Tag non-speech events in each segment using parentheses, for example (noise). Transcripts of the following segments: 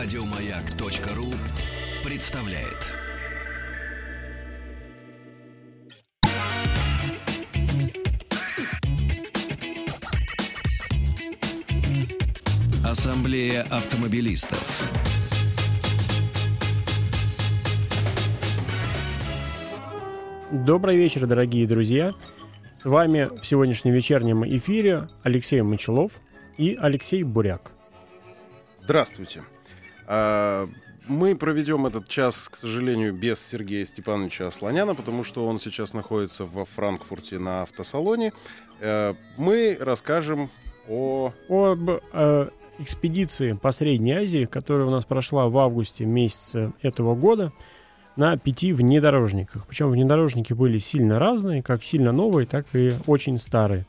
Радиомаяк.ру представляет. Ассамблея автомобилистов. Добрый вечер, дорогие друзья. С вами в сегодняшнем вечернем эфире Алексей Мочелов и Алексей Буряк. Здравствуйте. А, мы проведем этот час, к сожалению, без Сергея Степановича Асланяна, потому что он сейчас находится во Франкфурте на автосалоне. Э, мы расскажем о... Об э, экспедиции по Средней Азии, которая у нас прошла в августе месяце этого года на пяти внедорожниках. Причем внедорожники были сильно разные, как сильно новые, так и очень старые.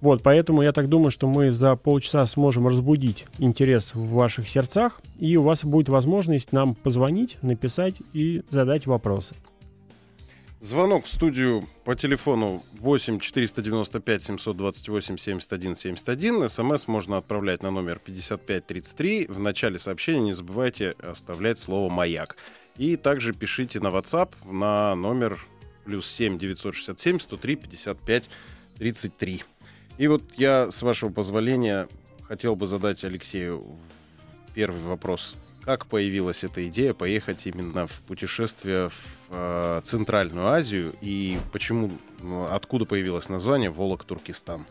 Вот, поэтому я так думаю, что мы за полчаса сможем разбудить интерес в ваших сердцах, и у вас будет возможность нам позвонить, написать и задать вопросы. Звонок в студию по телефону 8 495 728 71 71. СМС можно отправлять на номер 5533. В начале сообщения не забывайте оставлять слово «Маяк». И также пишите на WhatsApp на номер плюс 7 967 103 55 33. И вот я, с вашего позволения, хотел бы задать Алексею первый вопрос. Как появилась эта идея поехать именно в путешествие в э, Центральную Азию и почему, ну, откуда появилось название Волок Туркестан?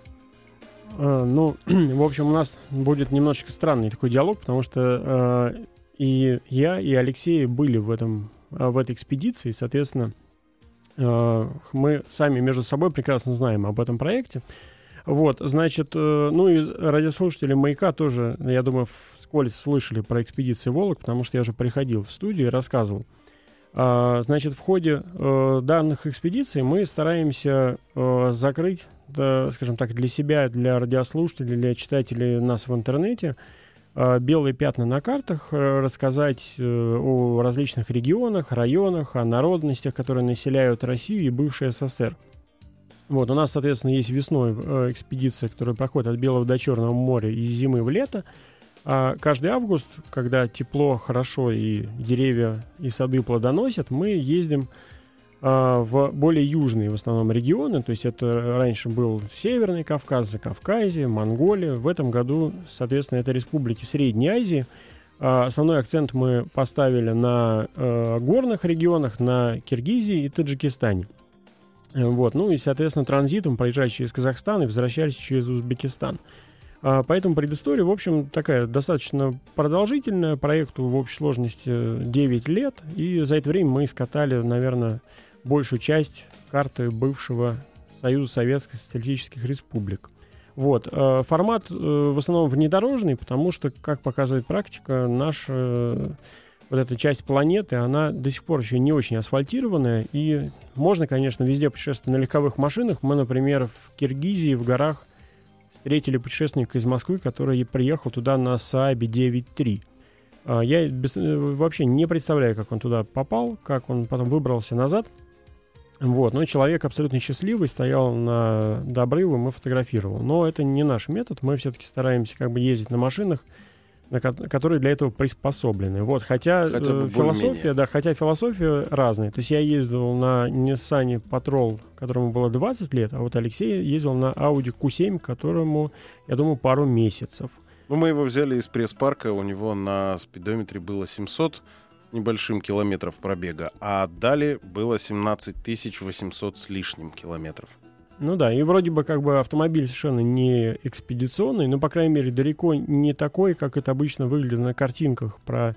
Э, ну, (clears throat) в общем, у нас будет немножечко странный такой диалог, потому что э, и я, и Алексей были в, этом, э, в этой экспедиции, соответственно, э, мы сами между собой прекрасно знаем об этом проекте. Вот, значит, э, ну и радиослушатели «Маяка» тоже, я думаю, вскользь слышали про экспедиции «Волок», потому что я уже приходил в студию и рассказывал. А, значит, в ходе э, данных экспедиций мы стараемся э, закрыть, скажем так, для себя, для радиослушателей, для читателей нас в интернете белые пятна на картах, рассказать о различных регионах, районах, о народностях, которые населяют Россию и бывший СССР. Вот, у нас, соответственно, есть весной э, экспедиция, которая проходит от Белого до Черного моря из зимы в лето. А каждый август, когда тепло, хорошо и деревья и сады плодоносят, мы ездим а, в более южные в основном регионы. То есть это раньше был Северный Кавказ, Закавказье, Монголия. В этом году, соответственно, это республики Средней Азии. А, основной акцент мы поставили на а, горных регионах, на Киргизии и Таджикистане. Вот. Ну и, соответственно, транзитом проезжая через Казахстан и возвращались через Узбекистан. А, поэтому предыстория, в общем, такая достаточно продолжительная. Проекту в общей сложности 9 лет. И за это время мы скатали, наверное, большую часть карты бывшего Союза Советских Социалистических Республик. Вот. А, формат э, в основном внедорожный, потому что, как показывает практика, наша вот эта часть планеты, она до сих пор еще не очень асфальтированная. И можно, конечно, везде путешествовать на легковых машинах. Мы, например, в Киргизии, в горах встретили путешественника из Москвы, который приехал туда на Саабе 9.3. А, я без, э, вообще не представляю, как он туда попал, как он потом выбрался назад. Вот, но человек абсолютно счастливый, стоял на до обрыва, мы фотографировал. Но это не наш метод, мы все-таки стараемся как бы ездить на машинах, которые для этого приспособлены. Вот, хотя, Хотя э, философия, более-менее. да, хотя философия разная. То есть я ездил на Nissan Patrol, которому было 20 лет, а вот Алексей ездил на Audi Q7, которому, я думаю, пару месяцев. Ну, мы его взяли из пресс-парка, у него на спидометре было 700 с небольшим километров пробега, а далее было 17 800 с лишним километров. Ну да, и вроде бы как бы автомобиль совершенно не экспедиционный, но, по крайней мере, далеко не такой, как это обычно выглядит на картинках про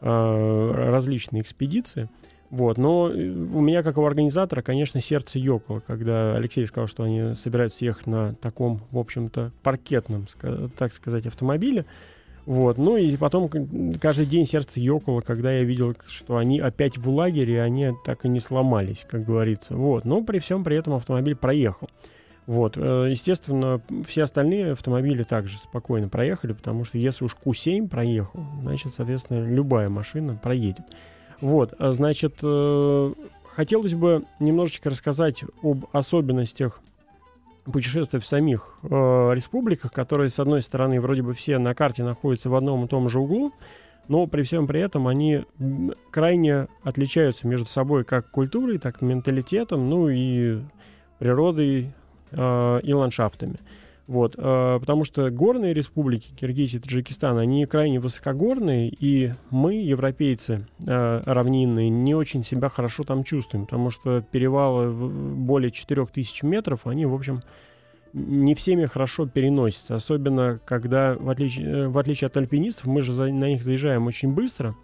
э, различные экспедиции. Вот, но э, у меня, как у организатора, конечно, сердце ёкало, когда Алексей сказал, что они собираются ехать на таком, в общем-то, паркетном, так сказать, автомобиле. Вот, ну и потом каждый день сердце ёкало, когда я видел, что они опять в лагере, они так и не сломались, как говорится. Вот, но при всем при этом автомобиль проехал. Вот, э, естественно, все остальные автомобили также спокойно проехали, потому что если уж Q7 проехал, значит, соответственно, любая машина проедет. Вот, а значит, э, хотелось бы немножечко рассказать об особенностях путешествий в самих э, республиках, которые, с одной стороны, вроде бы все на карте находятся в одном и том же углу, но при всем при этом они крайне отличаются между собой как культурой, так и менталитетом, ну и природой э, и ландшафтами. Вот, э, потому что горные республики Киргизии и Таджикистан, они крайне высокогорные, и мы, европейцы э, равнинные, не очень себя хорошо там чувствуем, потому что перевалы более 4000 метров, они, в общем, не всеми хорошо переносятся, особенно когда, в отличие, э, в отличие от альпинистов, мы же за, на них заезжаем очень быстро,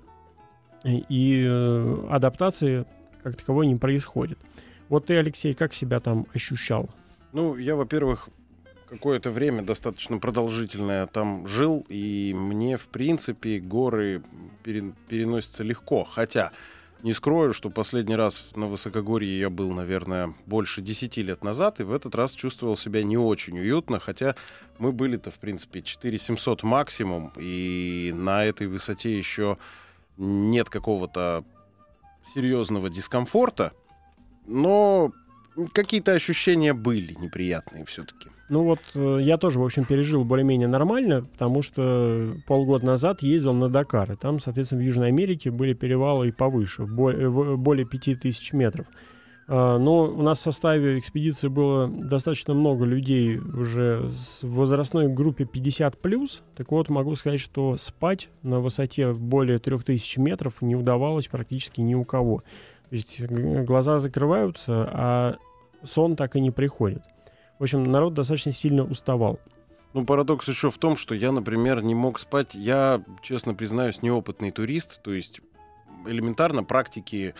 и э, адаптации как таковой не происходит. Вот ты, Алексей, как себя там ощущал? Ну, я, во-первых, какое-то время достаточно продолжительное там жил, и мне, в принципе, горы пере, переносятся легко. Хотя, не скрою, что последний раз на Высокогорье я был, наверное, больше 10 лет назад, и в этот раз чувствовал себя не очень уютно, хотя мы были-то, в принципе, 4700 максимум, и на этой высоте еще нет какого-то серьезного дискомфорта, но какие-то ощущения были неприятные все-таки. Ну вот э, я тоже, в общем, пережил более-менее нормально, потому что полгода назад ездил на Дакар, и там, соответственно, в Южной Америке были перевалы и повыше, более 5000 метров. А, но у нас в составе экспедиции было достаточно много людей уже в возрастной группе 50+. Так вот, могу сказать, что спать на высоте более 3000 метров не удавалось практически ни у кого. То есть глаза закрываются, а сон так и не приходит. В общем, народ достаточно сильно уставал. Ну, парадокс еще в том, что я, например, не мог спать. Я, честно признаюсь, неопытный турист, то есть элементарно практики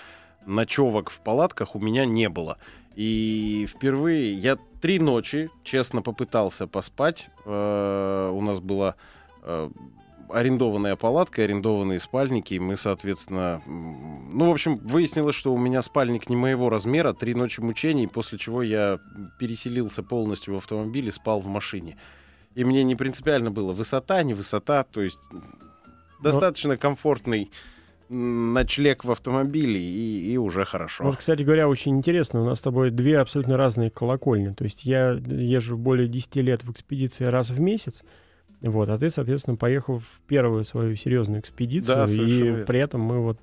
ночевок в палатках у меня не было. И впервые я три ночи, честно, попытался поспать. Э, у нас была э, арендованная палатка, арендованные спальники, и мы, соответственно... Ну, в общем, выяснилось, что у меня спальник не моего размера, три ночи мучений, после чего я переселился полностью в автомобиль и спал в машине. И мне не принципиально было высота, не высота, то есть Но... достаточно комфортный ночлег в автомобиле, и, и уже хорошо. Вот, кстати говоря, очень интересно, у нас с тобой две абсолютно разные колокольни. То есть я езжу более 10 лет в экспедиции раз в месяц, вот, а ты, соответственно, поехал в первую свою серьезную экспедицию, да, и верно. при этом мы вот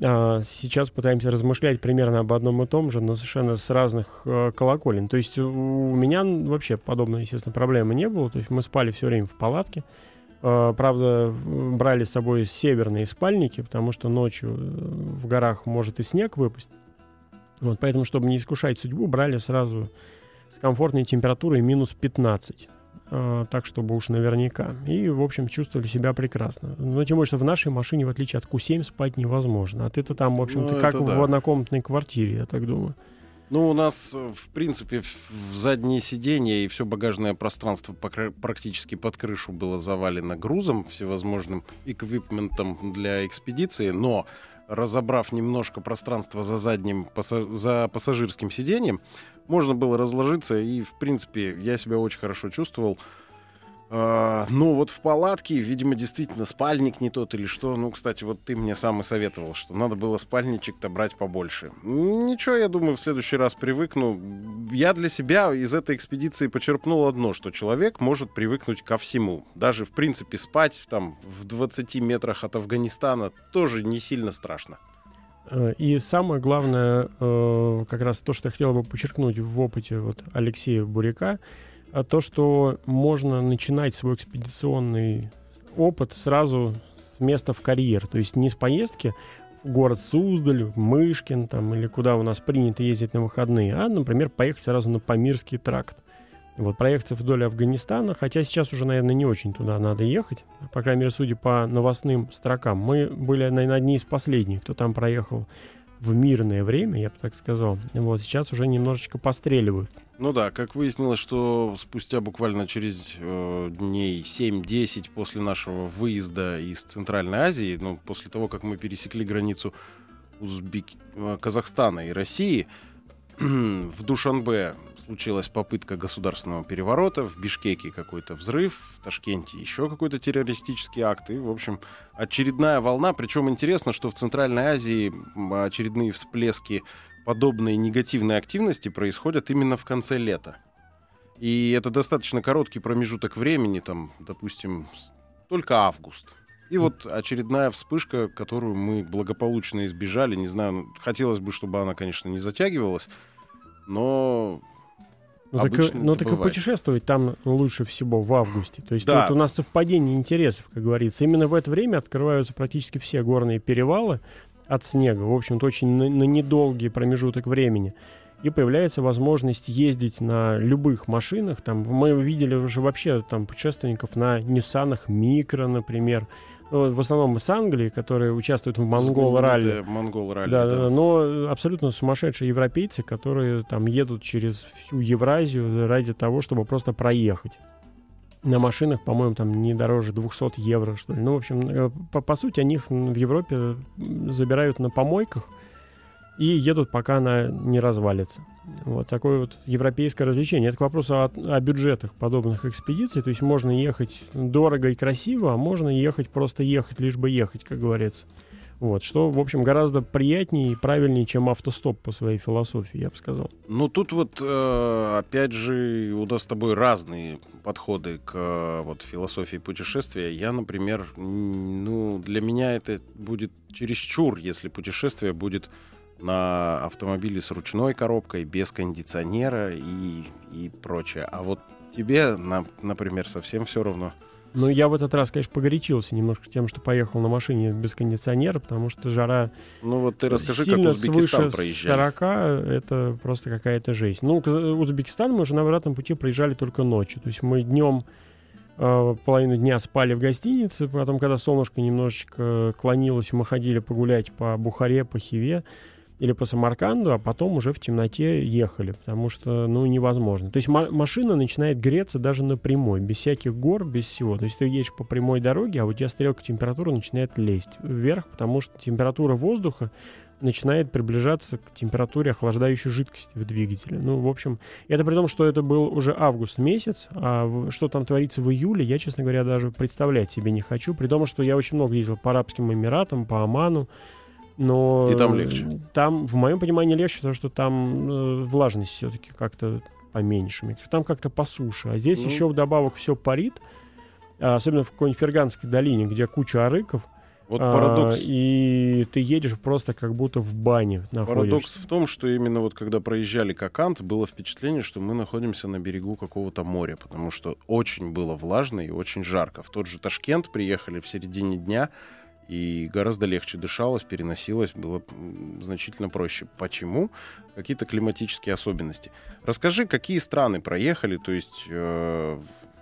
а, сейчас пытаемся размышлять примерно об одном и том же, но совершенно с разных а, колоколен. То есть у меня вообще подобной, естественно, проблемы не было. То есть мы спали все время в палатке. А, правда, брали с собой северные спальники, потому что ночью э, в горах может и снег выпасть. Вот, поэтому, чтобы не искушать судьбу, брали сразу с комфортной температурой минус 15. Э, так, чтобы уж наверняка. И, в общем, чувствовали себя прекрасно. Но тем более, что в нашей машине, в отличие от Q7, спать невозможно. А ты-то там, в общем-то, ну, как да. в однокомнатной квартире, я так думаю. Ну, у нас, э, в принципе, в задние сиденья и все багажное пространство практически под крышу было завалено грузом, всевозможным эквипментом для экспедиции, но разобрав немножко пространство за задним, за пассажирским сиденьем, можно было разложиться, и, в принципе, я себя очень хорошо чувствовал. Uh, ну, вот в палатке, видимо, действительно спальник не тот или что. Ну, кстати, вот ты мне сам и советовал, что надо было спальничек-то брать побольше. Ничего, я думаю, в следующий раз привыкну. Я для себя из этой экспедиции почерпнул одно, что человек может привыкнуть ко всему. Даже, в принципе, спать там в 20 метрах от Афганистана тоже не сильно страшно. Э, и самое главное, э, как раз то, что я хотел бы подчеркнуть в опыте вот Алексея Буряка, э, то, что можно начинать свой экспедиционный опыт сразу с места в карьер. То есть не с поездки в город Суздаль, Мышкин там, или куда у нас принято ездить на выходные, а, например, поехать сразу на Памирский тракт. Вот, проехаться вдоль Афганистана, хотя сейчас уже, наверное, не очень туда надо ехать, по крайней мере, судя по новостным строкам. Мы были, наверное, одни из последних, кто там проехал в мирное время, я бы так сказал. Вот, сейчас уже немножечко постреливают. Ну да, как выяснилось, что спустя буквально через э, дней 7-10 после нашего выезда из Центральной Азии, ну, после того, как мы пересекли границу Узбек... Э, Казахстана и России, (clears throat) в Душанбе случилась попытка государственного переворота, в Бишкеке какой-то взрыв, в Ташкенте еще какой-то террористический акт. И, в общем, очередная волна. Причем интересно, что в Центральной Азии очередные всплески подобной негативной активности происходят именно в конце лета. И это достаточно короткий промежуток времени, там, допустим, только август. И вот очередная вспышка, которую мы благополучно избежали. Не знаю, ну, хотелось бы, чтобы она, конечно, не затягивалась, но ну так, ну, так и бывает. путешествовать там лучше всего в августе. То есть Да. вот у нас совпадение интересов, как говорится. Именно в это время открываются практически все горные перевалы от снега. В общем-то, очень на, на недолгий промежуток времени. И появляется возможность ездить на любых машинах. Там мы видели уже вообще там путешественников на Ниссанах Микро, например. Ну, в основном из Англии, которые участвуют в Монгол-ралли. Монгол-ралли, Да, да. но абсолютно сумасшедшие европейцы, которые там едут через всю Евразию ради того, чтобы просто проехать. На машинах, по-моему, там не дороже 200 евро, что ли. Ну, в общем, э, по, по сути, они их в Европе забирают на помойках и едут, пока она не развалится. Вот такое вот европейское развлечение. Это к вопросу о, о бюджетах подобных экспедиций. То есть можно ехать дорого и красиво, а можно ехать просто ехать, лишь бы ехать, как говорится. Вот, что, в общем, гораздо приятнее и правильнее, чем автостоп по своей философии, я бы сказал. Ну, тут вот, э, опять же, у нас с тобой разные подходы к вот, философии путешествия. Я, например, ну, для меня это будет чересчур, если путешествие будет на автомобиле с ручной коробкой, без кондиционера и, и прочее. А вот тебе, на- например, совсем все равно. Ну, я в этот раз, конечно, погорячился немножко тем, что поехал на машине без кондиционера, потому что жара Ну, вот ты расскажи, сильно как Узбекистан проезжали. 40, это просто какая-то жесть. Ну, Узбекистан мы уже на обратном пути проезжали только ночью. То есть мы днем э, половину дня спали в гостинице, потом, когда солнышко немножечко клонилось, мы ходили погулять по Бухаре, по Хиве или по Самарканду, а потом уже в темноте ехали, потому что, ну, невозможно. То есть ма- машина начинает греться даже на прямой, без всяких гор, без всего. То есть ты едешь по прямой дороге, а у тебя стрелка температуры начинает лезть вверх, потому что температура воздуха начинает приближаться к температуре охлаждающей жидкости в двигателе. Ну, в общем, это при том, что это был уже август месяц, а что там творится в июле, я, честно говоря, даже представлять себе не хочу, при том, что я очень много ездил по Арабским Эмиратам, по Оману, но... И там легче. Там, в моем понимании, легче, потому что там э, влажность все-таки как-то поменьше. Там как-то по суше. А здесь Ну. еще вдобавок все парит, а, особенно в какой-нибудь Ферганской долине, где куча арыков, Вот а, парадокс. и ты едешь просто как будто в бане находишься. Парадокс в том, что именно вот когда проезжали Кокант, было впечатление, что мы находимся на берегу какого-то моря, потому что очень было влажно и очень жарко. В тот же Ташкент приехали в середине дня, и гораздо легче дышалось, переносилось, было значительно проще. Почему? Какие-то климатические особенности. Расскажи, какие страны проехали, то есть э,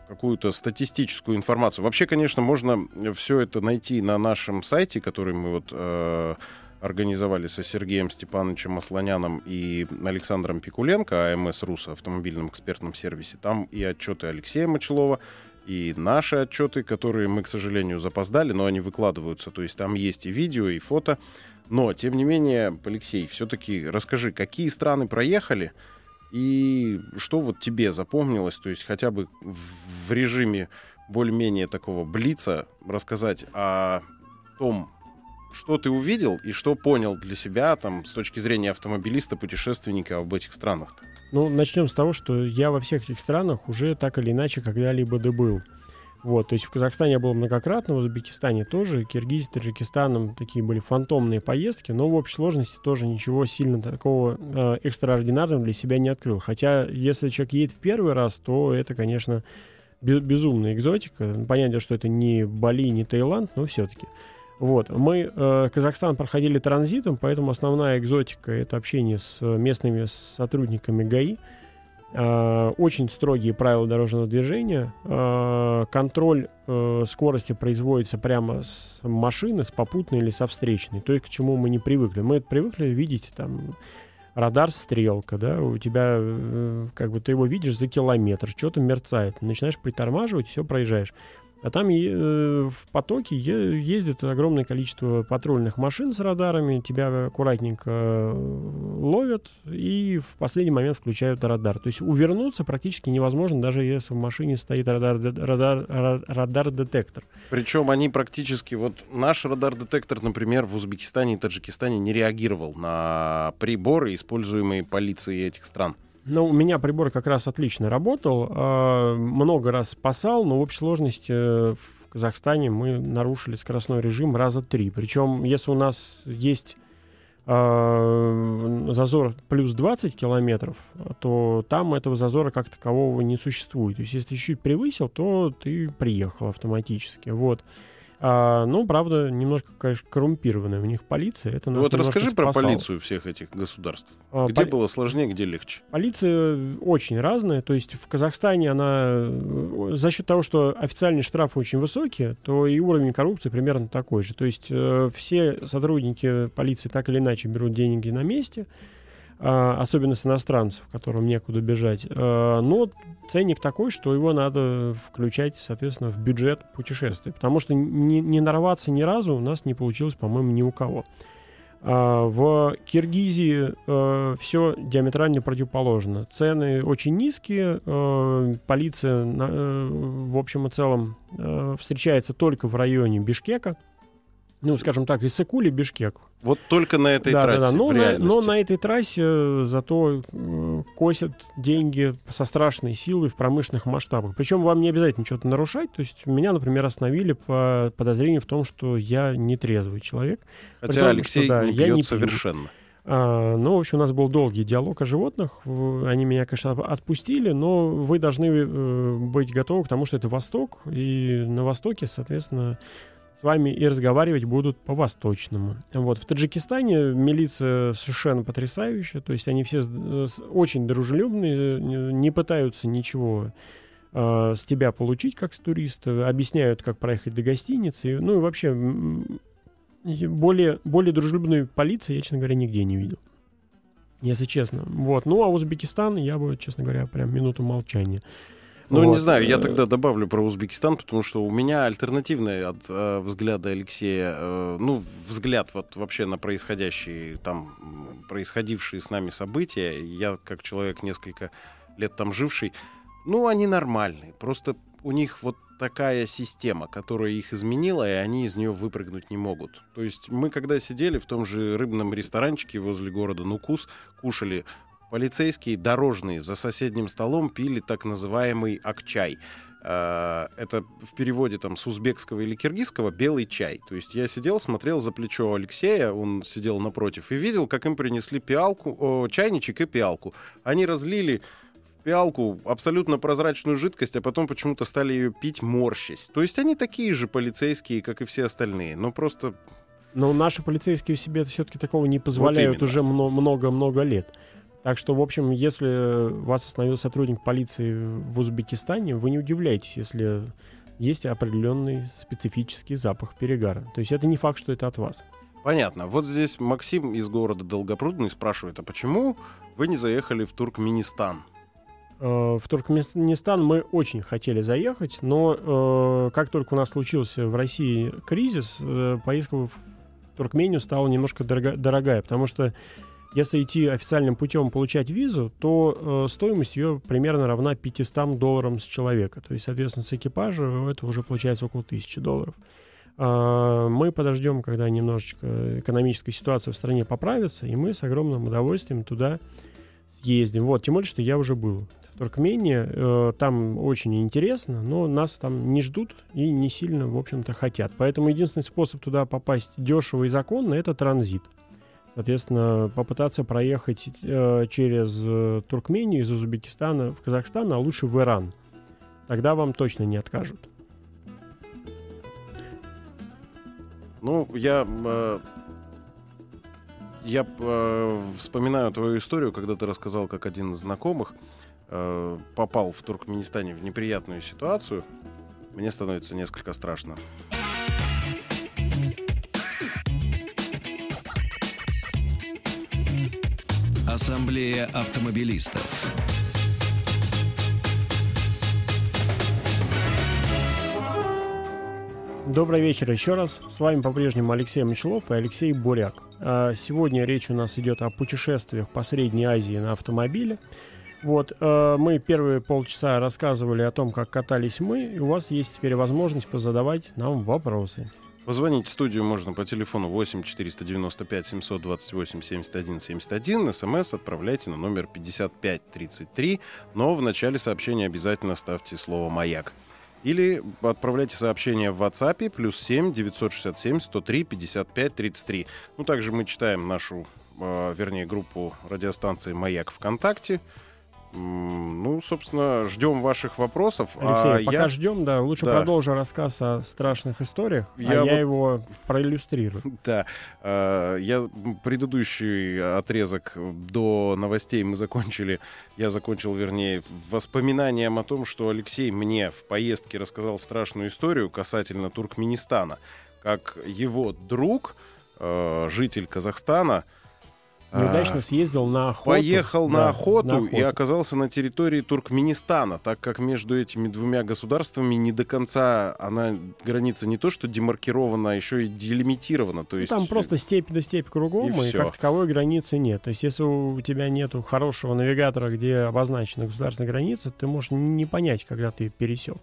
какую-то статистическую информацию. Вообще, конечно, можно все это найти на нашем сайте, который мы вот э, организовали со Сергеем Степановичем Асланяном и Александром Пикуленко, АМС РУС, автомобильном экспертном сервисе. Там и отчеты Алексея Мочелова, и наши отчеты, которые мы, к сожалению, запоздали, но они выкладываются. То есть там есть и видео, и фото. Но, тем не менее, Алексей, все-таки расскажи, какие страны проехали и что вот тебе запомнилось, то есть хотя бы в, режиме более-менее такого блица рассказать о том, что ты увидел и что понял для себя там с точки зрения автомобилиста, путешественника об этих странах. -то. Ну, начнем с того, что я во всех этих странах уже так или иначе когда-либо добыл. Вот, то есть в Казахстане я был многократно, в Узбекистане тоже, Киргизии, Таджикистаном такие были фантомные поездки, но в общей сложности тоже ничего сильно такого э, экстраординарного для себя не открыл. Хотя, если человек едет в первый раз, то это, конечно, бе- безумная экзотика. Понятно, что это не Бали, не Таиланд, но все-таки. Вот. Мы э, Казахстан проходили транзитом, поэтому основная экзотика — это общение с местными сотрудниками ГАИ. Э, очень строгие правила дорожного движения. Э, контроль э, скорости производится прямо с машины, с попутной или со встречной. То есть к чему мы не привыкли. Мы привыкли видеть там радар стрелка, да, у тебя э, как бы ты его видишь за километр, что-то мерцает, начинаешь притормаживать, все проезжаешь. А там э, в потоке ездит огромное количество патрульных машин с радарами, тебя аккуратненько э, ловят и в последний момент включают радар. То есть увернуться практически невозможно, даже если в машине стоит радар, радар, ра- радар-детектор. Причем они практически, вот наш радар-детектор, например, в Узбекистане и Таджикистане не реагировал на приборы, используемые полицией этих стран. Ну, у меня прибор как раз отлично работал, э, много раз спасал, но в общей сложности э, в Казахстане мы нарушили скоростной режим раза три. Причем, если у нас есть э, зазор плюс 20 километров, то там этого зазора как такового не существует. То есть, если ты чуть превысил, то ты приехал автоматически. Вот. А, ну, правда, немножко, конечно, коррумпированная у них полиция. Это нас вот расскажи спасало. про полицию всех этих государств. А, где поли... было сложнее, где легче? Полиция очень разная. То есть в Казахстане она за счет того, что официальные штрафы очень высокие, то и уровень коррупции примерно такой же. То есть э, все сотрудники полиции так или иначе берут деньги на месте. А, особенно с иностранцев, которым некуда бежать. А, но ценник такой, что его надо включать, соответственно, в бюджет путешествия. Потому что не, не нарваться ни разу у нас не получилось, по-моему, ни у кого. А, в Киргизии все диаметрально противоположно. Цены очень низкие, полиция в общем и целом встречается только в районе Бишкека, ну, скажем так, из Сыкули Бишкек. Вот только на этой да, трассе. Да, да. Но, на, но на этой трассе э, зато косят деньги со страшной силой в промышленных масштабах. Причем вам не обязательно что-то нарушать. То есть меня, например, остановили по подозрению в том, что я нетрезвый человек. Хотя том, Алексей что, да, не я не совершенно. А, ну, в общем, у нас был долгий диалог о животных. Они меня, конечно, отпустили, но вы должны э, быть готовы к тому, что это Восток. И на Востоке, соответственно, с вами и разговаривать будут по-восточному. Вот. В Таджикистане милиция совершенно потрясающая, то есть они все очень дружелюбные, не пытаются ничего э, с тебя получить, как с туриста, объясняют, как проехать до гостиницы, ну и вообще более, более дружелюбной полиции я, честно говоря, нигде не видел. Если честно. Вот. Ну, а Узбекистан я бы, честно говоря, прям минуту молчания. Ну, вот. не знаю, я тогда добавлю про Узбекистан, потому что у меня альтернативный от э, взгляда Алексея, э, ну, взгляд вот вообще на происходящие там, происходившие с нами события. Я, как человек несколько лет там живший, ну, они нормальные. Просто у них вот такая система, которая их изменила, и они из нее выпрыгнуть не могут. То есть мы, когда сидели в том же рыбном ресторанчике возле города Нукус, кушали полицейские дорожные за соседним столом пили так называемый акчай. Э, это в переводе там с узбекского или киргизского белый чай. То есть я сидел, смотрел за плечо Алексея, он сидел напротив и видел, как им принесли пиалку, о, чайничек и пиалку. Они разлили в пиалку абсолютно прозрачную жидкость, а потом почему-то стали ее пить морщись. То есть они такие же полицейские, как и все остальные, но просто но наши полицейские себе все-таки такого не позволяют вот уже много-много лет. Так что, в общем, если вас остановил сотрудник полиции в Узбекистане, вы не удивляйтесь, если есть определенный специфический запах перегара. То есть это не факт, что это от вас. Понятно. Вот здесь Максим из города Долгопрудный спрашивает, а почему вы не заехали в Туркменистан? Э, в Туркменистан мы очень хотели заехать, но э, как только у нас случился в России кризис, э, поездка в Туркмению стала немножко дорого, дорогая, потому что если идти официальным путем получать визу, то э, стоимость ее примерно равна 500 долларам с человека. То есть, соответственно, с экипажа это уже получается около 1000 долларов. Э, мы подождем, когда немножечко экономическая ситуация в стране поправится, и мы с огромным удовольствием туда съездим. Вот, тем более, что я уже был в Туркмении. Э, там очень интересно, но нас там не ждут и не сильно, в общем-то, хотят. Поэтому единственный способ туда попасть дешево и законно — это транзит. Соответственно, попытаться проехать э, через э, Туркмению из Узбекистана в Казахстан, а лучше в Иран. Тогда вам точно не откажут. Ну, я, э, я э, вспоминаю твою историю, когда ты рассказал, как один из знакомых э, попал в Туркменистане в неприятную ситуацию. Мне становится несколько страшно. Ассамблея автомобилистов. Добрый вечер еще раз. С вами по-прежнему Алексей Мочелов и Алексей Буряк. А, сегодня речь у нас идет о путешествиях по Средней Азии на автомобиле. Вот, а, мы первые полчаса рассказывали о том, как катались мы, и у вас есть теперь возможность позадавать нам вопросы. Позвонить в студию можно по телефону 8 495 728 71 71. СМС отправляйте на номер 5533. Но в начале сообщения обязательно ставьте слово «Маяк». Или отправляйте сообщение в WhatsApp плюс 7 967 103 55 33. Ну, также мы читаем нашу, э, вернее, группу радиостанции «Маяк» ВКонтакте. Ну, собственно, ждем ваших вопросов. Алексей, А пока я- ждем, да, лучше Да. продолжу рассказ о страшных историях, Я а я вот- его проиллюстрирую. (laughs) Да, э, я предыдущий отрезок до новостей мы закончили, я закончил, вернее, воспоминанием о том, что Алексей мне в поездке рассказал страшную историю касательно Туркменистана, как его друг, э, житель Казахстана, Неудачно съездил на охоту. поехал Да, на, охоту на и охоту. оказался на территории Туркменистана, так как между этими двумя государствами не до конца она граница не то что демаркирована, а еще и делимитирована. То Ну, есть там просто степь до степь кругом, и и, как таковой границы нет. То есть, если у тебя нету хорошего навигатора, где обозначена государственная граница, ты можешь не понять, когда ты пересек.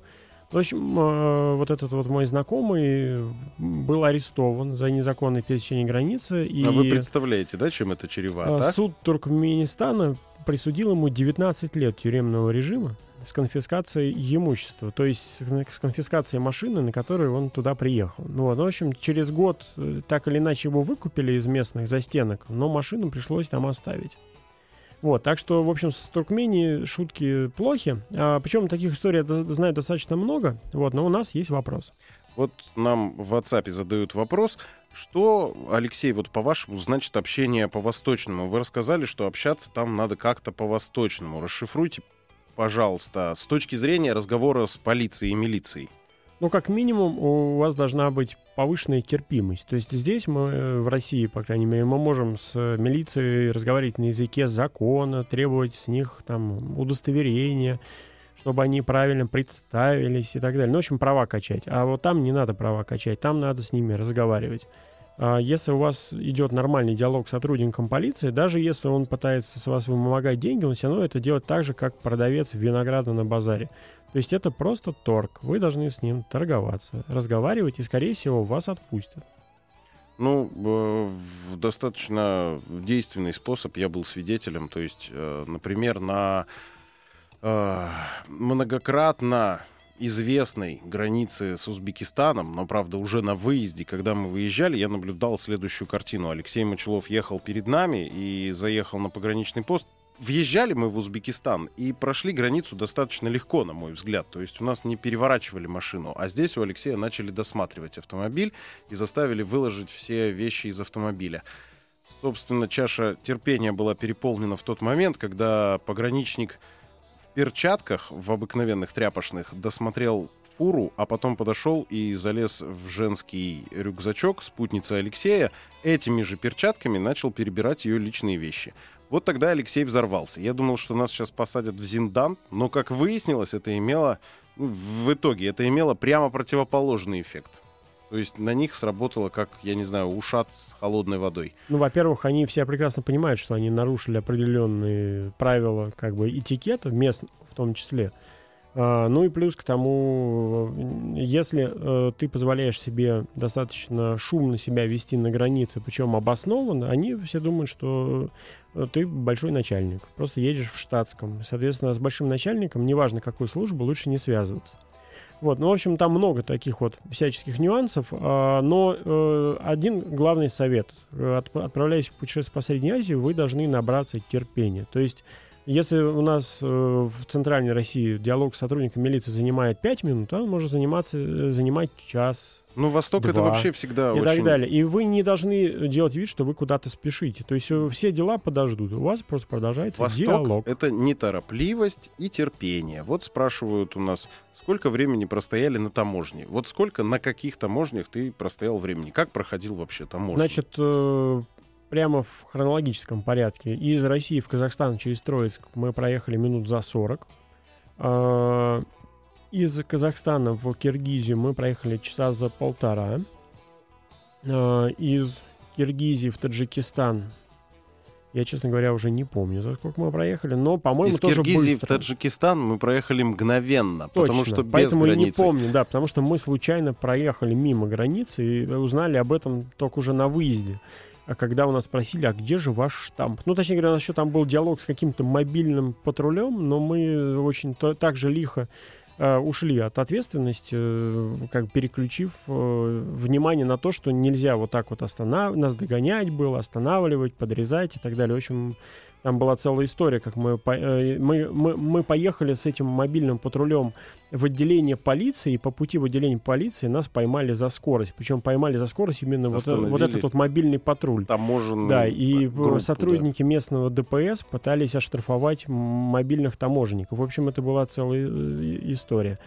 В общем, э, вот этот вот мой знакомый был арестован за незаконное пересечение границы. И А вы представляете, да, чем это э, чревато? суд Туркменистана присудил ему 19 лет тюремного режима с конфискацией имущества, то есть с с конфискацией машины, на которой он туда приехал. Ну, вот, в общем, через год э, так или иначе его выкупили из местных застенок, но машину пришлось там оставить. Вот, так что, в общем, с Туркмении шутки плохи. А, причем таких историй я знаю достаточно много. Вот, но у нас есть вопрос. Вот нам в WhatsApp задают вопрос, что, Алексей, вот по-вашему значит общение по-восточному? Вы рассказали, что общаться там надо как-то по-восточному. Расшифруйте, пожалуйста, с точки зрения разговора с полицией и милицией. Ну, как минимум, у вас должна быть повышенная терпимость. То есть здесь мы, э, в России, по крайней мере, мы можем с милицией разговаривать на языке закона, требовать с них там удостоверения, чтобы они правильно представились и так далее. Ну, в общем, права качать. А вот там не надо права качать, там надо с ними разговаривать. А Если у вас идет нормальный диалог с сотрудником полиции, даже если он пытается с вас вымогать деньги, он все равно это делает так же, как продавец винограда на базаре. То есть это просто торг. Вы должны с ним торговаться, разговаривать, и, скорее всего, вас отпустят. Ну, э, достаточно действенный способ я был свидетелем. То есть, э, например, на э, многократно известной границе с Узбекистаном, но, правда, уже на выезде, когда мы выезжали, я наблюдал следующую картину. Алексей Мочелов ехал перед нами и заехал на пограничный пост. Въезжали мы в Узбекистан и прошли границу достаточно легко, на мой взгляд. То есть у нас не переворачивали машину, а здесь у Алексея начали досматривать автомобиль и заставили выложить все вещи из автомобиля. Собственно, чаша терпения была переполнена в тот момент, когда пограничник перчатках, в обыкновенных тряпочных, досмотрел фуру, а потом подошел и залез в женский рюкзачок спутницы Алексея, этими же перчатками начал перебирать ее личные вещи. Вот тогда Алексей взорвался. Я думал, что нас сейчас посадят в Зиндан, но, как выяснилось, это имело... ну, В итоге это имело прямо противоположный эффект. То есть на них сработало, как, я не знаю, ушат с холодной водой. Ну, во-первых, они все прекрасно понимают, что они нарушили определенные правила как бы этикета, мест в том числе. А, ну и плюс к тому, если э, ты позволяешь себе достаточно шумно себя вести на границе, причем обоснованно, они все думают, что э, ты большой начальник. Просто едешь в штатском. Соответственно, с большим начальником, неважно какой службы, лучше не связываться. Вот, ну, в общем, там много таких вот всяческих нюансов, а, но э, один главный совет. Э, От- отправляясь в путешествие по Средней Азии, вы должны набраться терпения. То есть, если у нас э, в Центральной России диалог с сотрудником милиции занимает 5 минут, он может заниматься, э, занимать час, Ну, Восток это Два. вообще всегда и очень... так далее. И вы не должны делать вид, что вы куда-то спешите. То есть э, все дела подождут. У вас просто продолжается Восток диалог. это неторопливость и терпение. Вот спрашивают у нас, сколько времени простояли на таможне? Вот сколько на каких таможнях ты простоял времени? Как проходил вообще таможню? Значит, э, прямо в хронологическом порядке. Из России в Казахстан через Троицк мы проехали минут за 40. А, Из Казахстана в Киргизию мы проехали часа за полтора. А, Из Киргизии в Таджикистан я, честно говоря, уже не помню, за сколько мы проехали, но, по-моему, Из тоже Киргизии быстро. в Таджикистан мы проехали мгновенно, Точно. потому что без Поэтому и не границы. помню, да, потому что мы случайно проехали мимо границы и узнали об этом только уже на выезде. А когда у нас спросили, а где же ваш штамп? Ну, точнее говоря, у нас еще там был диалог с каким-то мобильным патрулем, но мы очень то- так же лихо э, ушли от ответственности, э, как переключив э, внимание на то, что нельзя вот так вот останавливать, нас догонять было, останавливать, подрезать и так далее. В общем, там была целая история, как мы, э, мы, мы, мы поехали с этим мобильным патрулем в отделение полиции, и по пути в отделение полиции нас поймали за скорость. Причем поймали за скорость именно вот, вот этот вот мобильный патруль. Таможенный Да, и группу, сотрудники да. местного ДПС пытались оштрафовать мобильных таможенников. В общем, это была целая э, история.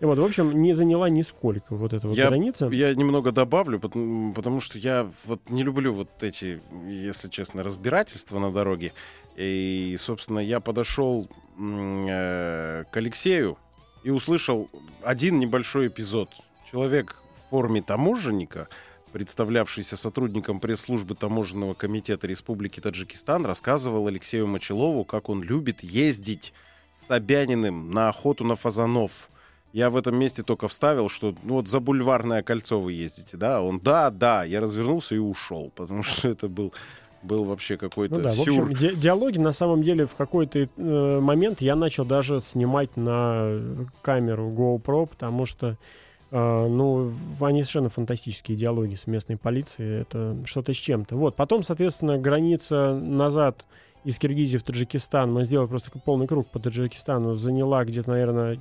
Вот, в общем, не заняла нисколько вот эта вот я, граница. Я немного добавлю, потому, потому что я вот не люблю вот эти, если честно, разбирательства на дороге. И, собственно, я подошел э, к Алексею и услышал один небольшой эпизод. Человек в форме таможенника, представлявшийся сотрудником пресс-службы таможенного комитета Республики Таджикистан, рассказывал Алексею Мочелову, как он любит ездить с Собяниным на охоту на фазанов. Я в этом месте только вставил, что ну, вот за бульварное кольцо вы ездите, да? Он, да, да. Я развернулся и ушел, потому что это был был вообще какой-то ну да, сюр. В общем, ди- диалоги на самом деле в какой-то э, момент я начал даже снимать на камеру GoPro, потому что э, ну, они совершенно фантастические диалоги с местной полицией. Это что-то с чем-то. Вот. Потом, соответственно, граница назад из Киргизии в Таджикистан. Мы сделали просто полный круг по Таджикистану. Заняла где-то, наверное,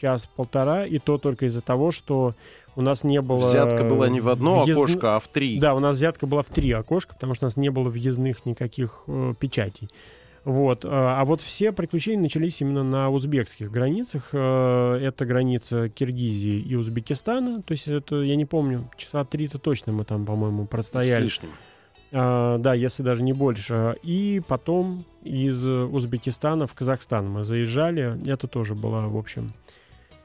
час-полтора. И то только из-за того, что у нас не было... Взятка была не в одно въезд... окошко, а в три. Да, у нас взятка была в три окошка, потому что у нас не было въездных никаких э, печатей. Вот. А, а вот все приключения начались именно на узбекских границах. Э, это граница Киргизии и Узбекистана. То есть это, я не помню, часа три-то точно мы там, по-моему, простояли. С лишним. А, да, если даже не больше. И потом из Узбекистана в Казахстан мы заезжали. Это тоже была, в общем,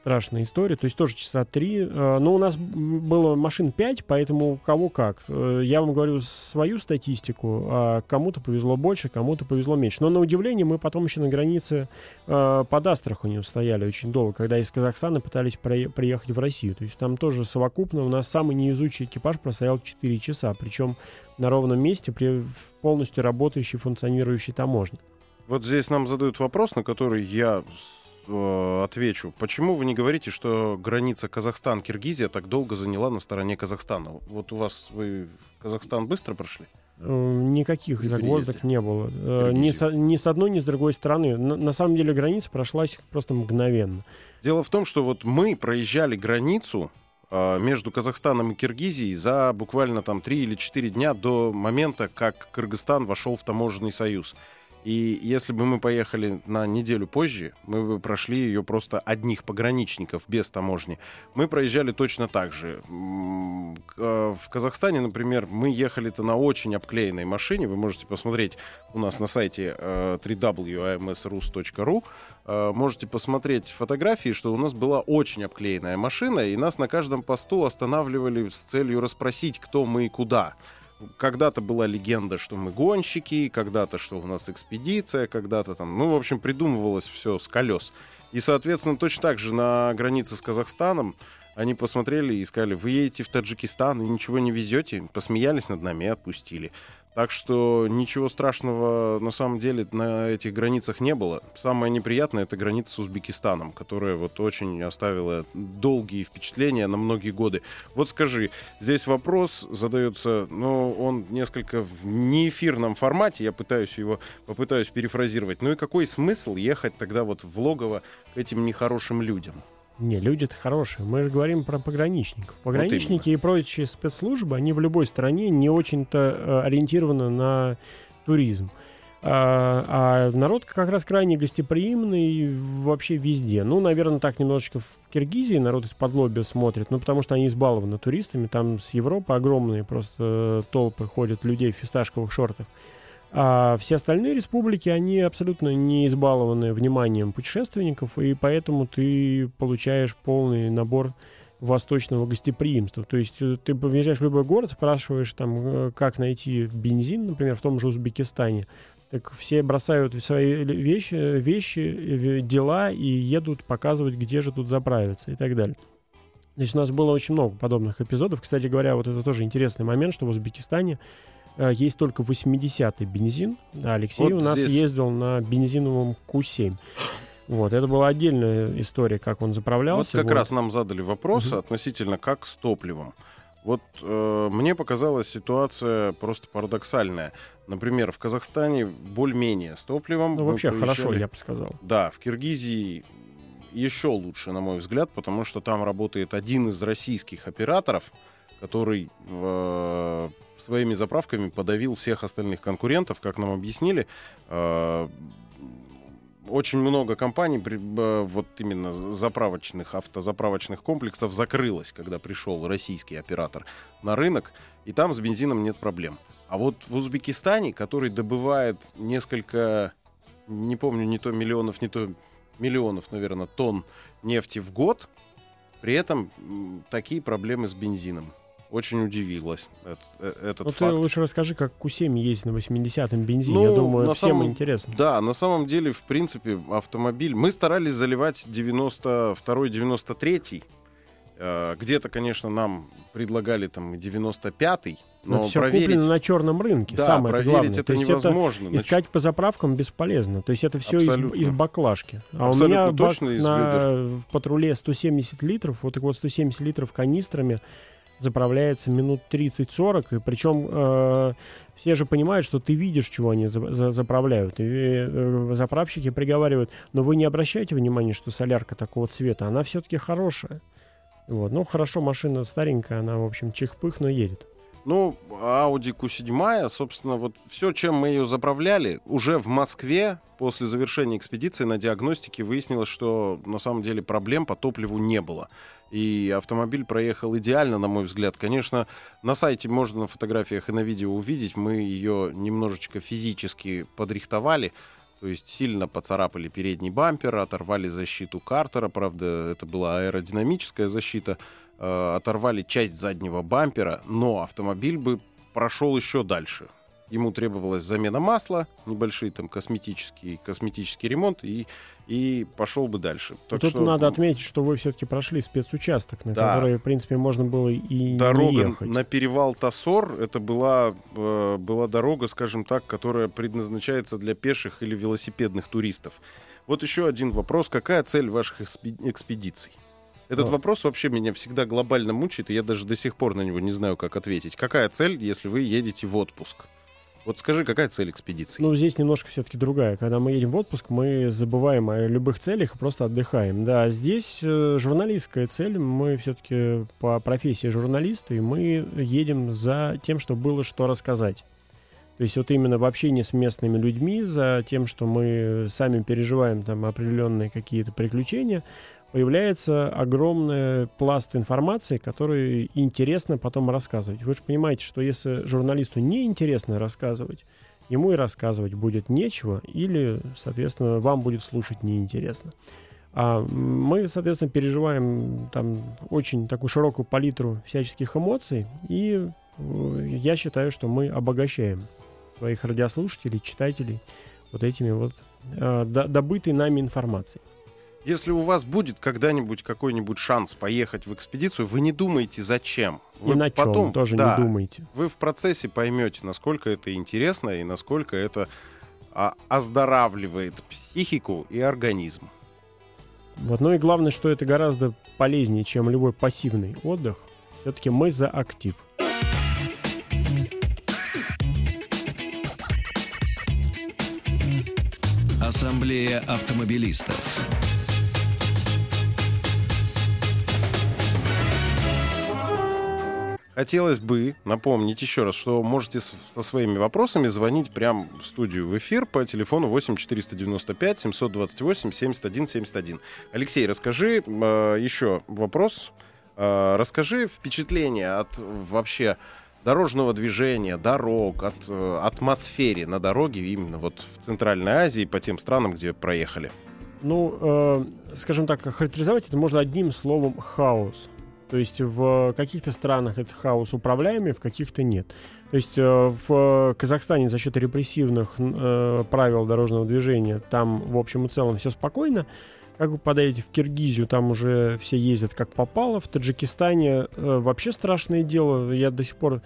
страшная история. То есть тоже часа три. Э, но у нас было машин пять, поэтому кого как. Э, я вам говорю свою статистику. А кому-то повезло больше, кому-то повезло меньше. Но на удивление мы потом еще на границе э, под Астраханью стояли очень долго, когда из Казахстана пытались приехать в Россию. То есть там тоже совокупно у нас самый неизучий экипаж простоял 4 часа. Причем на ровном месте при полностью работающей, функционирующей таможне. Вот здесь нам задают вопрос, на который я э, отвечу. Почему вы не говорите, что граница Казахстан-Киргизия так долго заняла на стороне Казахстана? Вот у вас вы Казахстан быстро прошли? Э, никаких загвоздок не было. Э, ни с, ни с одной, ни с другой стороны. На, на самом деле граница прошлась просто мгновенно. Дело в том, что вот мы проезжали границу между Казахстаном и Киргизией за буквально там 3 или 4 дня до момента, как Кыргызстан вошел в таможенный союз. И если бы мы поехали на неделю позже, мы бы прошли ее просто одних пограничников без таможни. Мы проезжали точно так же. Э, в Казахстане, например, мы ехали-то на очень обклеенной машине. Вы можете посмотреть у нас на сайте э, www.amsrus.ru. Э, можете посмотреть фотографии, что у нас была очень обклеенная машина, и нас на каждом посту останавливали с целью расспросить, кто мы и куда когда-то была легенда, что мы гонщики, когда-то, что у нас экспедиция, когда-то там, ну, в общем, придумывалось все с колес. И, соответственно, точно так же на границе с Казахстаном они посмотрели и сказали, вы едете в Таджикистан и ничего не везете, посмеялись над нами и отпустили. Так что ничего страшного на самом деле на этих границах не было. Самое неприятное это граница с Узбекистаном, которая вот очень оставила долгие впечатления на многие годы. Вот скажи, здесь вопрос задается, но ну, он несколько в неэфирном формате, я пытаюсь его, попытаюсь перефразировать. Ну и какой смысл ехать тогда вот в логово к этим нехорошим людям? Не, люди-то хорошие. Мы же говорим про пограничников. Пограничники вот и прочие спецслужбы, они в любой стране не очень-то э, ориентированы на туризм. А, а народ как раз крайне гостеприимный вообще везде. Ну, наверное, так немножечко в Киргизии народ из-под лобби смотрит, ну, потому что они избалованы туристами. Там с Европы огромные просто э, толпы ходят людей в фисташковых шортах. А все остальные республики, они абсолютно не избалованы вниманием путешественников, и поэтому ты получаешь полный набор восточного гостеприимства. То есть э, ты приезжаешь в любой город, спрашиваешь там, э, как найти бензин, например, в том же Узбекистане, так все бросают свои вещи, вещи, э, дела и едут показывать, где же тут заправиться и так далее. То есть у нас было очень много подобных эпизодов. Кстати говоря, вот это тоже интересный момент, что в Узбекистане есть только 80-й бензин. Да, Алексей вот у нас здесь... ездил на бензиновом Q7. Вот, это была отдельная история, как он Вот заправлялся. как вот. раз нам задали вопросы Мгм. относительно как с топливом. Вот э, мне показалась ситуация просто парадоксальная. Например, в Казахстане более-менее с топливом. Ну, вообще хорошо, я бы сказал. Да, в Киргизии еще лучше, на мой взгляд, потому что там работает один из российских операторов, который э, своими заправками подавил всех остальных конкурентов, как нам объяснили. Э, очень много компаний, э, вот именно заправочных, автозаправочных комплексов закрылось, когда пришел российский оператор на рынок, и там с бензином нет проблем. А вот в Узбекистане, который добывает несколько, не помню, не то миллионов, не то миллионов, наверное, тонн нефти в год, при этом такие проблемы с бензином. Очень удивилась эт- э- этот Ну, ты факт. лучше расскажи, как Q7 ездит на 80-м бензине. Ну, Я думаю, на всем самом- интересно. Да, на самом деле, в принципе, автомобиль... Мы старались заливать 92-93, э, где-то, конечно, нам предлагали там и 95-й, Но но все проверить... куплено на черном рынке. да, самое проверить главное. это То есть невозможно. это искать по заправкам бесполезно. То есть это все из, Абсолютно. из баклажки. А Абсолютно у меня бак точно из на в патруле 170 литров. Вот так вот 170 литров канистрами заправляется минут 30-40. И причем э, все же понимают, что ты видишь, чего они за- за- заправляют. И э, заправщики приговаривают, но вы не обращайте внимания, что солярка такого цвета. Она все-таки хорошая. Вот. Ну, хорошо, машина старенькая, она, в общем, чих-пых, но едет. Ну, Audi Q7, собственно, вот все, чем мы ее заправляли, уже в Москве после завершения экспедиции на диагностике выяснилось, что на самом деле проблем по топливу не было. И автомобиль проехал идеально, на мой взгляд. Конечно, на сайте можно на фотографиях и на видео увидеть, мы ее немножечко физически подрихтовали, то есть сильно поцарапали передний бампер, оторвали защиту картера, правда, это была аэродинамическая защита, э, оторвали часть заднего бампера, но автомобиль бы прошел еще дальше. Ему требовалась замена масла, небольшие там косметический, косметический ремонт, и, и пошел бы дальше. Так Тут что надо отметить, что вы все-таки прошли спецучасток, на Да. который, в принципе, можно было и не дорога ехать. на перевал Тасор, это была, э, была дорога, скажем так, которая предназначается для пеших или велосипедных туристов. Вот еще один вопрос. Какая цель ваших экспе- экспедиций? Этот А. вопрос вообще меня всегда глобально мучает, и я даже до сих пор на него не знаю, как ответить. Какая цель, если вы едете в отпуск? Вот скажи, какая цель экспедиции? Ну, здесь немножко все-таки другая. Когда мы едем в отпуск, мы забываем о любых целях и просто отдыхаем. Да, здесь э, журналистская цель. Мы все-таки по профессии журналисты, и мы едем за тем, чтобы было что рассказать. То есть вот именно в общении с местными людьми, за тем, что мы сами переживаем там определенные какие-то приключения, появляется огромный пласт информации, который интересно потом рассказывать. Вы же понимаете, что если журналисту не интересно рассказывать, ему и рассказывать будет нечего, или, соответственно, вам будет слушать неинтересно. А мы, соответственно, переживаем там очень такую широкую палитру всяческих эмоций, и э, я считаю, что мы обогащаем своих радиослушателей, читателей вот этими вот э, до- добытой нами информацией. Если у вас будет когда-нибудь какой-нибудь шанс поехать в экспедицию, вы не думаете, зачем. Вы и на чем потом тоже да, не думайте. вы в процессе поймете, насколько это интересно и насколько это а, оздоравливает психику и организм. Вот. Ну и главное, что это гораздо полезнее, чем любой пассивный отдых. Все-таки мы за актив. Ассамблея автомобилистов. Хотелось бы напомнить еще раз, что можете со своими вопросами звонить прямо в студию в эфир по телефону 8 495 728 71 71. Алексей, расскажи э, еще вопрос. Э, расскажи впечатление от вообще дорожного движения, дорог, от э, атмосфере на дороге именно вот в Центральной Азии по тем странам, где проехали. Ну, э, скажем так, характеризовать это можно одним словом хаос. То есть в каких-то странах этот хаос управляемый, в каких-то нет. То есть э, в Казахстане за счет репрессивных э, правил дорожного движения там в общем и целом все спокойно. Как вы подаете в Киргизию, там уже все ездят как попало. В Таджикистане э, вообще страшное дело. Я до сих пор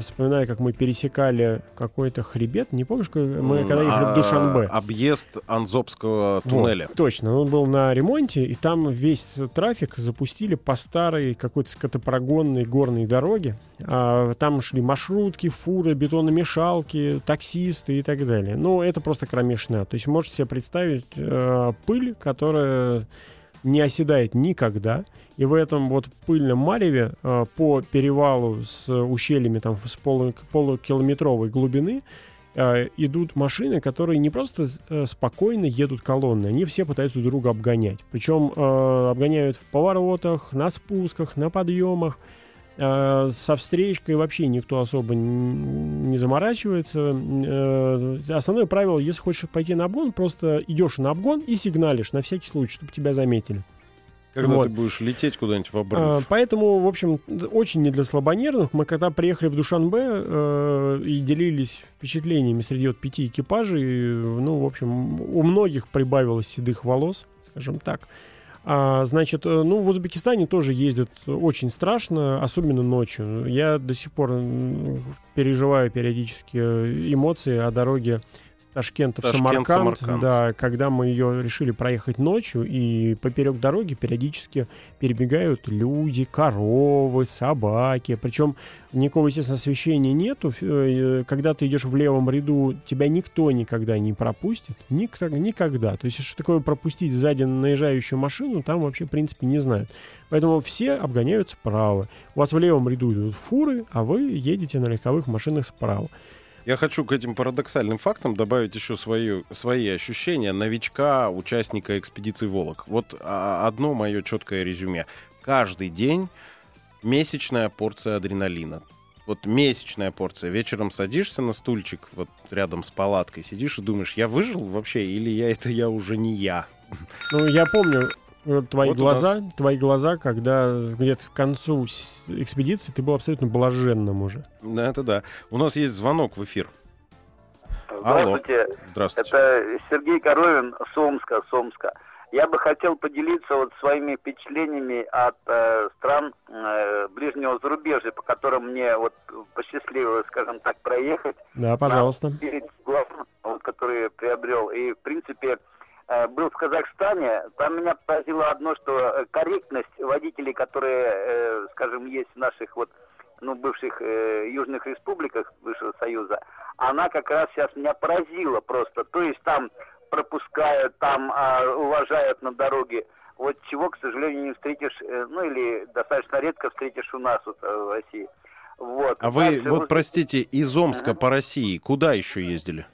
вспоминаю, как мы пересекали какой-то хребет. Не помнишь, мы когда ехали в а, Душанбе? Объезд Анзопского Вот, туннеля. точно, он был на ремонте, и там весь трафик запустили по старой какой-то скотопрогонной горной дороге. А, там шли маршрутки, фуры, бетономешалки, таксисты и так далее. Ну, это просто кромешная. То есть можете себе представить э, пыль, которая не оседает никогда. И в этом вот пыльном мареве э, по перевалу с ущельями там с полу- полукилометровой глубины э, идут машины, которые не просто э, спокойно едут колонны, они все пытаются друг друга обгонять. Причем э, обгоняют в поворотах, на спусках, на подъемах. Э, со встречкой вообще никто особо не заморачивается. Э, основное правило, если хочешь пойти на обгон, просто идешь на обгон и сигналишь на всякий случай, чтобы тебя заметили. Когда Вот. ты будешь лететь куда-нибудь в А, обрыв. Поэтому, в общем, очень не для слабонервных. Мы когда приехали в Душанбе э, и делились впечатлениями среди вот пяти экипажей, ну, в общем, у многих прибавилось седых волос, скажем так. А, значит, э, ну, в Узбекистане тоже ездят очень страшно, особенно ночью. Я до сих пор переживаю периодически э, эмоции о дороге Ташкента в Самарканд, Самарканд. да, когда мы ее решили проехать ночью, и поперек дороги периодически перебегают люди, коровы, собаки. Причем никакого, естественно, освещения нету. Э, Когда ты идешь в левом ряду, тебя никто никогда не пропустит. Ник- Никогда. То есть, что такое пропустить сзади наезжающую машину, там вообще, в принципе, не знают. Поэтому все обгоняют справа. У вас в левом ряду идут фуры, а вы едете на легковых машинах справа. Я хочу к этим парадоксальным фактам добавить еще свои, свои ощущения новичка, участника экспедиции Волок. Вот а, одно мое четкое резюме. Каждый день месячная порция адреналина. Вот месячная порция. Вечером садишься на стульчик вот рядом с палаткой, сидишь и думаешь, я выжил вообще или я это я уже не я? Ну, я помню твои Вот глаза, твои глаза, когда где-то к концу экспедиции ты был абсолютно блаженным уже. Да, это да. У нас есть звонок в эфир. Здравствуйте, Здравствуйте. это Сергей Коровин, Сомска, Сомска. Я бы хотел поделиться вот своими впечатлениями от э, стран э, ближнего зарубежья, по которым мне вот посчастливилось, скажем так, проехать. Да, пожалуйста. Перед главным, вот, который я приобрел. И, в принципе, э, был в Казахстане. Там меня поразило одно, что э, корректность водителей, которые, э, скажем, есть в наших вот ну, бывших э, южных республиках бывшего Союза, она как раз сейчас меня поразила просто. То есть там пропускают, там а, уважают на дороге. Вот чего, к сожалению, не встретишь, э, ну или достаточно редко встретишь у нас вот, э, в России. Вот. А вы, Дальше вот вот- простите, из Омска по России куда еще ездили?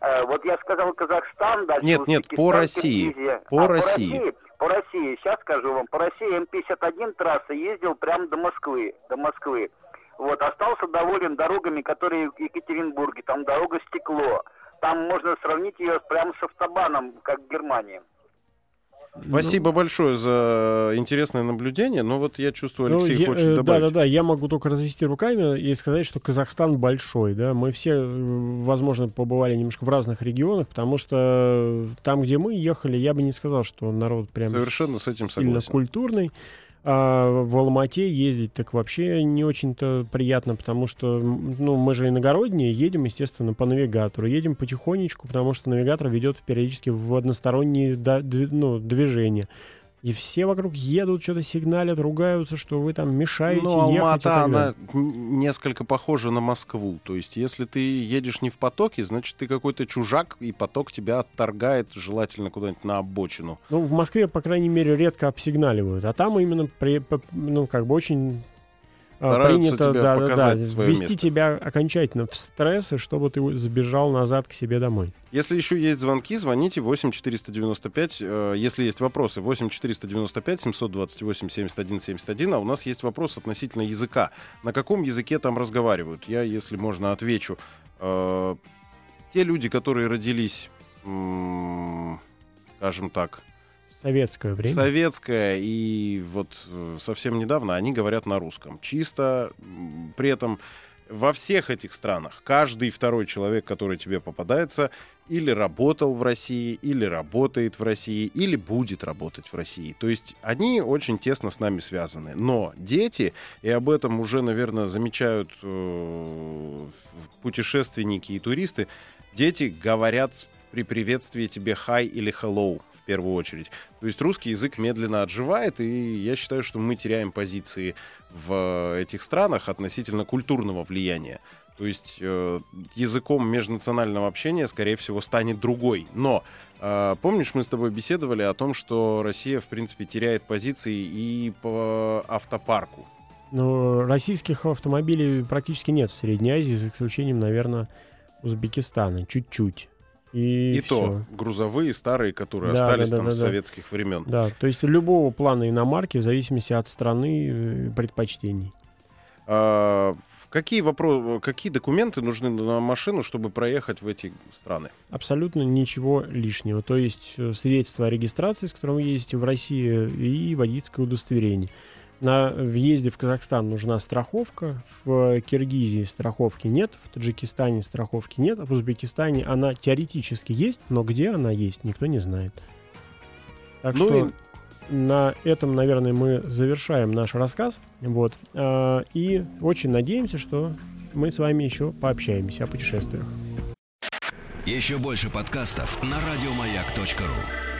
Э, Вот я сказал Казахстан, дальше Нет, нет, по Узбекистан, России. Киргизия. По А, России. По России, сейчас скажу вам, по России М-51 трасса ездил прямо до Москвы, до Москвы. Вот, остался доволен дорогами, которые в Екатеринбурге, там дорога стекло. Там можно сравнить ее прямо с автобаном, как в Германии. Спасибо большое за интересное наблюдение. Но вот я чувствую, Ну, Алексей я- хочет э, добавить. Да, да, да, я могу только развести руками и сказать, что Казахстан большой, да. Мы все, э, возможно, побывали немножко в разных регионах, потому что там, где мы ехали, я бы не сказал, что народ прям Совершенно с этим сильно согласен. культурный. А в Алмате ездить так вообще не очень-то приятно, потому что ну, мы же иногородние, едем, естественно, по навигатору. Едем потихонечку, потому что навигатор ведет периодически в односторонние ну, движения. И все вокруг едут, что-то сигналят, ругаются, что вы там мешаете Ну, ехать. Алмата, так она далее. н- несколько похожа на Москву. То есть, если ты едешь не в потоке, значит, ты какой-то чужак, и поток тебя отторгает, желательно куда-нибудь на обочину. Ну, в Москве, по крайней мере, редко обсигналивают, а там именно, при- ну, как бы очень Стараются принято тебе да, да, показать да, свое ввести место. тебя окончательно в стресс, и чтобы ты сбежал назад к себе домой. Если еще есть звонки, звоните 8 495. э, если есть вопросы, 8 495 728 71 71. А у нас есть вопрос относительно языка. На каком языке там разговаривают? Я, если можно, отвечу. Э, те люди, которые родились, м, скажем так, Советское время. советское и вот э, совсем недавно они говорят на русском. Чисто. При этом во всех этих странах каждый второй человек, который тебе попадается, или работал в России, или работает в России, или будет работать в России. То есть они очень тесно с нами связаны. Но дети, и об этом уже, наверное, замечают э, путешественники и туристы, дети говорят при приветствии тебе «хай» или «hello» в первую очередь. То есть русский язык медленно отживает, и я считаю, что мы теряем позиции в этих странах относительно культурного влияния. То есть э, языком межнационального общения, скорее всего, станет другой. Но э, помнишь, мы с тобой беседовали о том, что Россия, в принципе, теряет позиции и по автопарку. Ну, российских автомобилей практически нет в Средней Азии, за исключением, наверное, Узбекистана. Чуть-чуть. И, И то грузовые старые, которые Да, остались да, да, там да, с да. советских времен. Да, то есть любого плана иномарки в зависимости от страны э, предпочтений. А, какие вопросы, какие документы нужны на машину, чтобы проехать в эти страны? Абсолютно ничего лишнего. То есть э, о регистрации, с которым вы ездите в России, и водительское удостоверение. На въезде в Казахстан нужна страховка, в Киргизии страховки нет, в Таджикистане страховки нет, а в Узбекистане она теоретически есть, но где она есть, никто не знает. Так Ну что на этом, наверное, мы завершаем наш рассказ. Вот. А, И очень надеемся, что мы с вами еще пообщаемся о путешествиях. Еще больше подкастов на радиомаяк.ру.